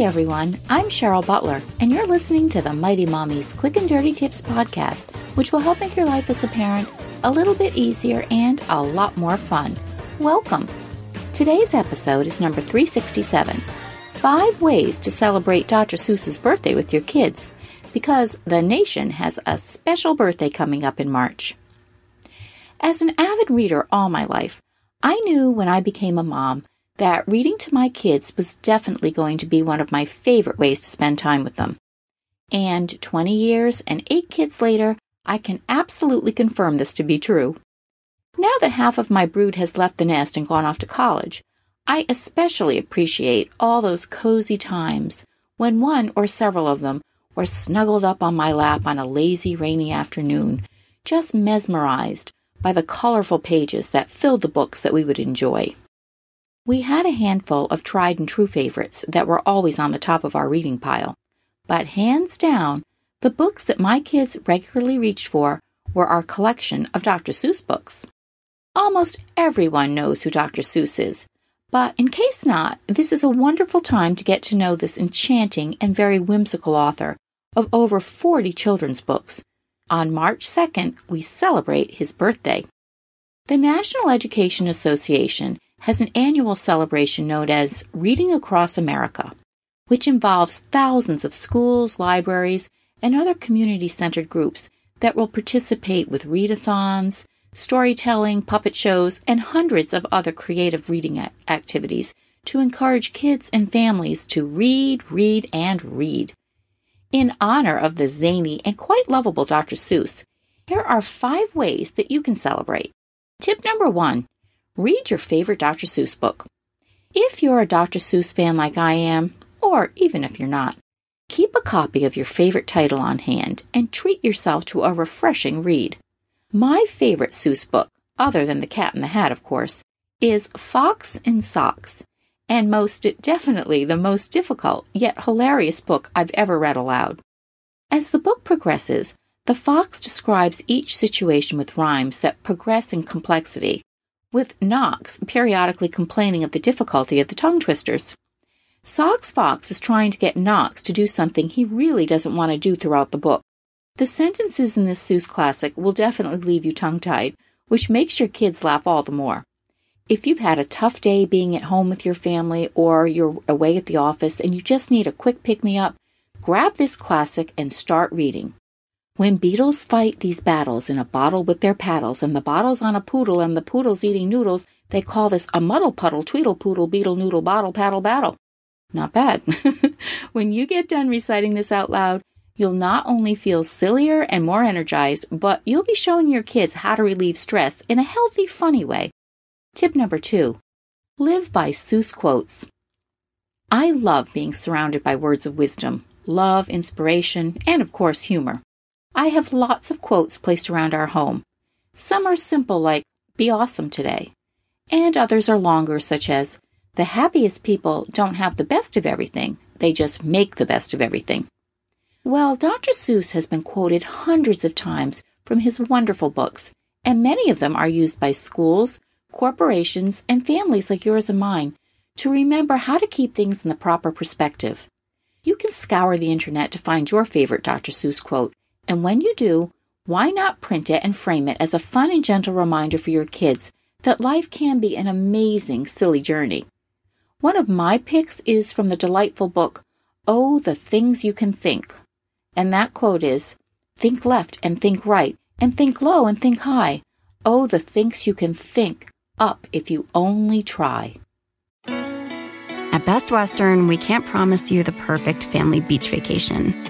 Hi, everyone. I'm Cheryl Butler, and you're listening to the Mighty Mommy's Quick and Dirty Tips podcast, which will help make your life as a parent a little bit easier and a lot more fun. Welcome. Today's episode is number 367 Five Ways to Celebrate Dr. Seuss's Birthday with Your Kids, because the nation has a special birthday coming up in March. As an avid reader all my life, I knew when I became a mom that reading to my kids was definitely going to be one of my favorite ways to spend time with them. And 20 years and 8 kids later, I can absolutely confirm this to be true. Now that half of my brood has left the nest and gone off to college, I especially appreciate all those cozy times when one or several of them were snuggled up on my lap on a lazy, rainy afternoon, just mesmerized by the colorful pages that filled the books that we would enjoy. We had a handful of tried and true favorites that were always on the top of our reading pile, but hands down, the books that my kids regularly reached for were our collection of Dr. Seuss books. Almost everyone knows who Dr. Seuss is, but in case not, this is a wonderful time to get to know this enchanting and very whimsical author of over 40 children's books. On March 2nd, we celebrate his birthday. The National Education Association has an annual celebration known as Reading Across America, which involves thousands of schools, libraries, and other community centered groups that will participate with readathons, storytelling, puppet shows, and hundreds of other creative reading activities to encourage kids and families to read, read, and read. In honor of the zany and quite lovable Dr. Seuss, here are five ways that you can celebrate. Tip number one read your favorite Dr. Seuss book. If you're a Dr. Seuss fan like I am, or even if you're not, keep a copy of your favorite title on hand and treat yourself to a refreshing read. My favorite Seuss book, other than The Cat in the Hat, of course, is Fox in Socks, and most definitely the most difficult yet hilarious book I've ever read aloud. As the book progresses, the fox describes each situation with rhymes that progress in complexity with Knox periodically complaining of the difficulty of the tongue twisters. Socks Fox is trying to get Knox to do something he really doesn't want to do throughout the book. The sentences in this Seuss classic will definitely leave you tongue tied, which makes your kids laugh all the more. If you've had a tough day being at home with your family or you're away at the office and you just need a quick pick me up, grab this classic and start reading. When beetles fight these battles in a bottle with their paddles, and the bottle's on a poodle and the poodle's eating noodles, they call this a muddle puddle, tweedle poodle, beetle noodle, bottle, paddle, battle. Not bad. when you get done reciting this out loud, you'll not only feel sillier and more energized, but you'll be showing your kids how to relieve stress in a healthy, funny way. Tip number two live by Seuss quotes. I love being surrounded by words of wisdom, love, inspiration, and of course, humor. I have lots of quotes placed around our home. Some are simple, like, be awesome today, and others are longer, such as, the happiest people don't have the best of everything, they just make the best of everything. Well, Dr. Seuss has been quoted hundreds of times from his wonderful books, and many of them are used by schools, corporations, and families like yours and mine to remember how to keep things in the proper perspective. You can scour the internet to find your favorite Dr. Seuss quote And when you do, why not print it and frame it as a fun and gentle reminder for your kids that life can be an amazing, silly journey? One of my picks is from the delightful book, Oh, the Things You Can Think. And that quote is Think left and think right, and think low and think high. Oh, the things you can think up if you only try. At Best Western, we can't promise you the perfect family beach vacation.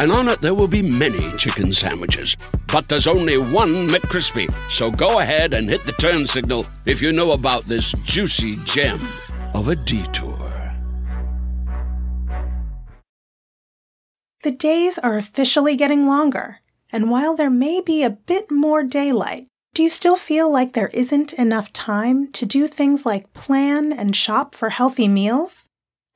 and on it there will be many chicken sandwiches. But there's only one McCrispy. So go ahead and hit the turn signal if you know about this juicy gem of a detour. The days are officially getting longer, and while there may be a bit more daylight, do you still feel like there isn't enough time to do things like plan and shop for healthy meals?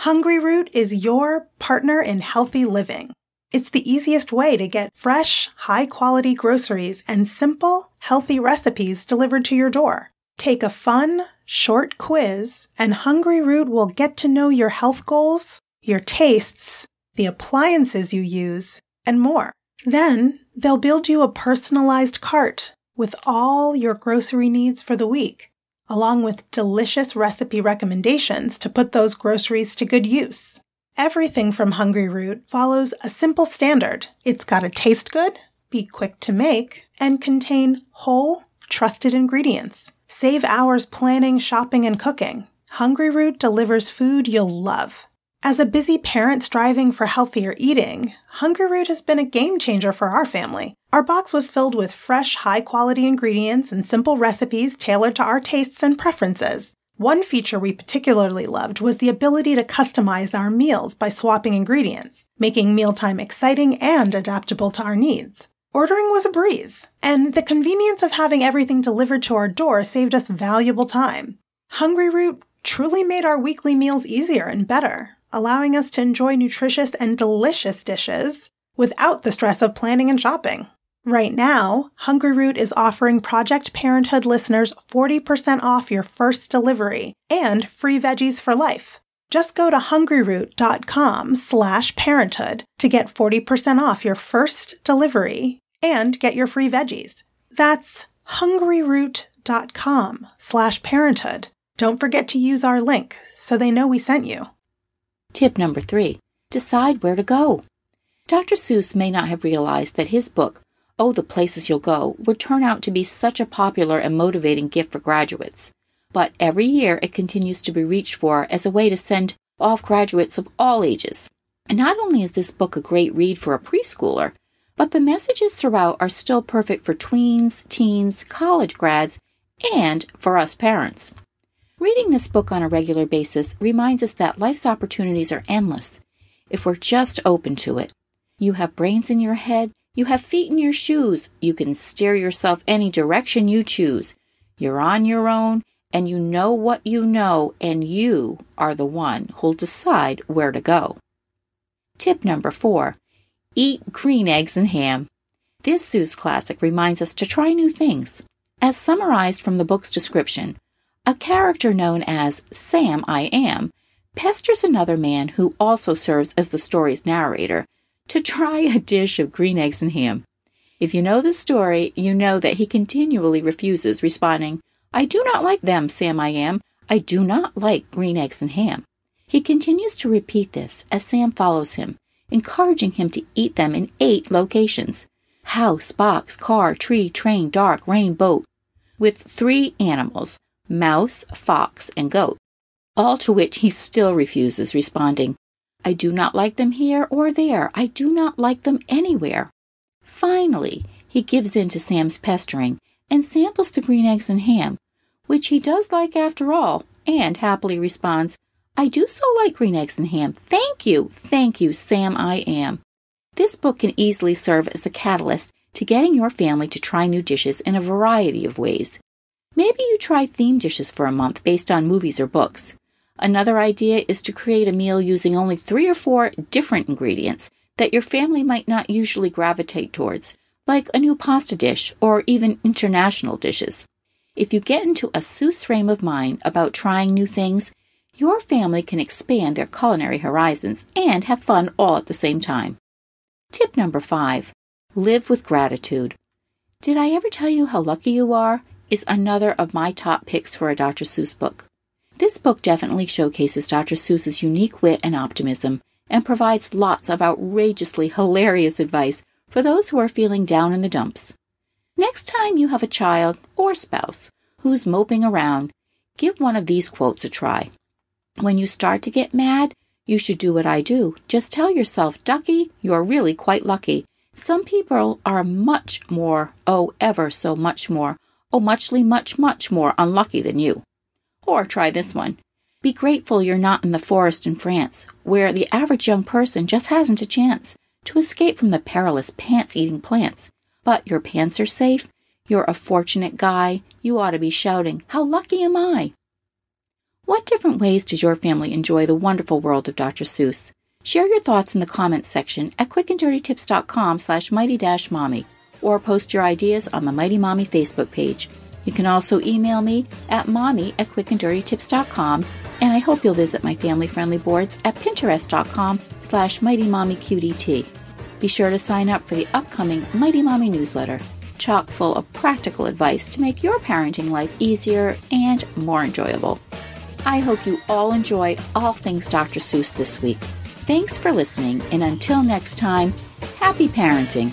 Hungryroot is your partner in healthy living. It's the easiest way to get fresh, high quality groceries and simple, healthy recipes delivered to your door. Take a fun, short quiz, and Hungryroot will get to know your health goals, your tastes, the appliances you use, and more. Then they'll build you a personalized cart with all your grocery needs for the week, along with delicious recipe recommendations to put those groceries to good use. Everything from Hungryroot follows a simple standard. It's got to taste good, be quick to make, and contain whole, trusted ingredients. Save hours planning, shopping, and cooking. Hungryroot delivers food you'll love. As a busy parent striving for healthier eating, Hungryroot has been a game changer for our family. Our box was filled with fresh, high quality ingredients and simple recipes tailored to our tastes and preferences. One feature we particularly loved was the ability to customize our meals by swapping ingredients, making mealtime exciting and adaptable to our needs. Ordering was a breeze, and the convenience of having everything delivered to our door saved us valuable time. Hungryroot truly made our weekly meals easier and better, allowing us to enjoy nutritious and delicious dishes without the stress of planning and shopping. Right now, Hungryroot is offering Project Parenthood listeners 40% off your first delivery and free veggies for life. Just go to hungryroot.com slash parenthood to get 40% off your first delivery and get your free veggies. That's hungryroot.com slash parenthood. Don't forget to use our link so they know we sent you. Tip number three decide where to go. Dr. Seuss may not have realized that his book, Oh, the Places You'll Go, would turn out to be such a popular and motivating gift for graduates. But every year it continues to be reached for as a way to send off graduates of all ages. And not only is this book a great read for a preschooler, but the messages throughout are still perfect for tweens, teens, college grads, and for us parents. Reading this book on a regular basis reminds us that life's opportunities are endless if we're just open to it. You have brains in your head, you have feet in your shoes, you can steer yourself any direction you choose. You're on your own, and you know what you know, and you are the one who'll decide where to go. Tip number four Eat green eggs and ham. This Seuss classic reminds us to try new things. As summarized from the book's description, a character known as Sam I Am pesters another man who also serves as the story's narrator to try a dish of green eggs and ham. If you know the story, you know that he continually refuses, responding, I do not like them, Sam I Am. I do not like green eggs and ham. He continues to repeat this as Sam follows him, encouraging him to eat them in eight locations house, box, car, tree, train, dark, rain, boat, with three animals mouse, fox, and goat. All to which he still refuses, responding, I do not like them here or there. I do not like them anywhere. Finally, he gives in to Sam's pestering and samples the green eggs and ham, which he does like after all, and happily responds, I do so like green eggs and ham. Thank you, thank you, Sam I am. This book can easily serve as a catalyst to getting your family to try new dishes in a variety of ways. Maybe you try theme dishes for a month based on movies or books. Another idea is to create a meal using only three or four different ingredients that your family might not usually gravitate towards, like a new pasta dish or even international dishes. If you get into a Seuss frame of mind about trying new things, your family can expand their culinary horizons and have fun all at the same time. Tip number five live with gratitude. Did I ever tell you how lucky you are? Is another of my top picks for a Dr. Seuss book. This book definitely showcases Dr. Seuss's unique wit and optimism and provides lots of outrageously hilarious advice for those who are feeling down in the dumps. Next time you have a child or spouse who's moping around, give one of these quotes a try. When you start to get mad, you should do what I do. Just tell yourself, Ducky, you're really quite lucky. Some people are much more, oh, ever so much more, oh, muchly, much, much more unlucky than you. Or try this one. Be grateful you're not in the forest in France, where the average young person just hasn't a chance to escape from the perilous pants eating plants. But your pants are safe. You're a fortunate guy. You ought to be shouting, How lucky am I? What different ways does your family enjoy the wonderful world of Dr. Seuss? Share your thoughts in the comments section at quickanddirtytips.com slash mighty-mommy or post your ideas on the Mighty Mommy Facebook page. You can also email me at mommy at quickanddirtytips.com and I hope you'll visit my family-friendly boards at pinterest.com slash mightymommyqdt. Be sure to sign up for the upcoming Mighty Mommy newsletter, chock full of practical advice to make your parenting life easier and more enjoyable. I hope you all enjoy all things Dr. Seuss this week. Thanks for listening, and until next time, happy parenting.